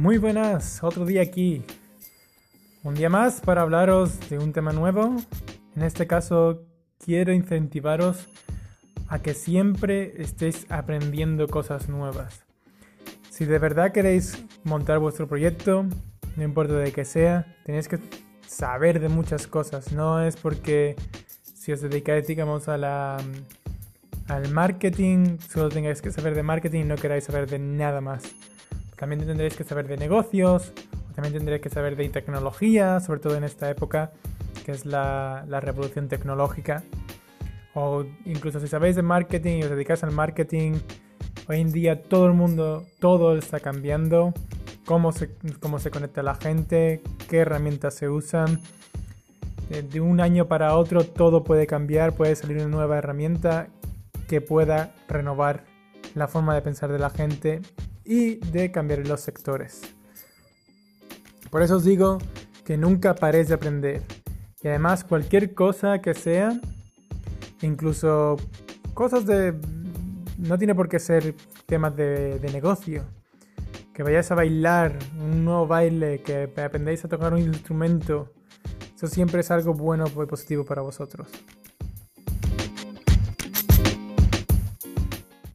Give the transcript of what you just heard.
Muy buenas, otro día aquí. Un día más para hablaros de un tema nuevo. En este caso, quiero incentivaros a que siempre estéis aprendiendo cosas nuevas. Si de verdad queréis montar vuestro proyecto, no importa de qué sea, tenéis que saber de muchas cosas. No es porque si os dedicáis, digamos, a la, al marketing, solo tengáis que saber de marketing y no queráis saber de nada más. También tendréis que saber de negocios, también tendréis que saber de tecnología, sobre todo en esta época que es la, la revolución tecnológica. O incluso si sabéis de marketing y os dedicáis al marketing, hoy en día todo el mundo, todo está cambiando. Cómo se, cómo se conecta la gente, qué herramientas se usan. De un año para otro todo puede cambiar, puede salir una nueva herramienta que pueda renovar la forma de pensar de la gente y de cambiar los sectores. Por eso os digo que nunca paréis de aprender. Y además cualquier cosa que sea, incluso cosas de... No tiene por qué ser temas de, de negocio. Que vayáis a bailar un nuevo baile, que aprendáis a tocar un instrumento. Eso siempre es algo bueno y positivo para vosotros.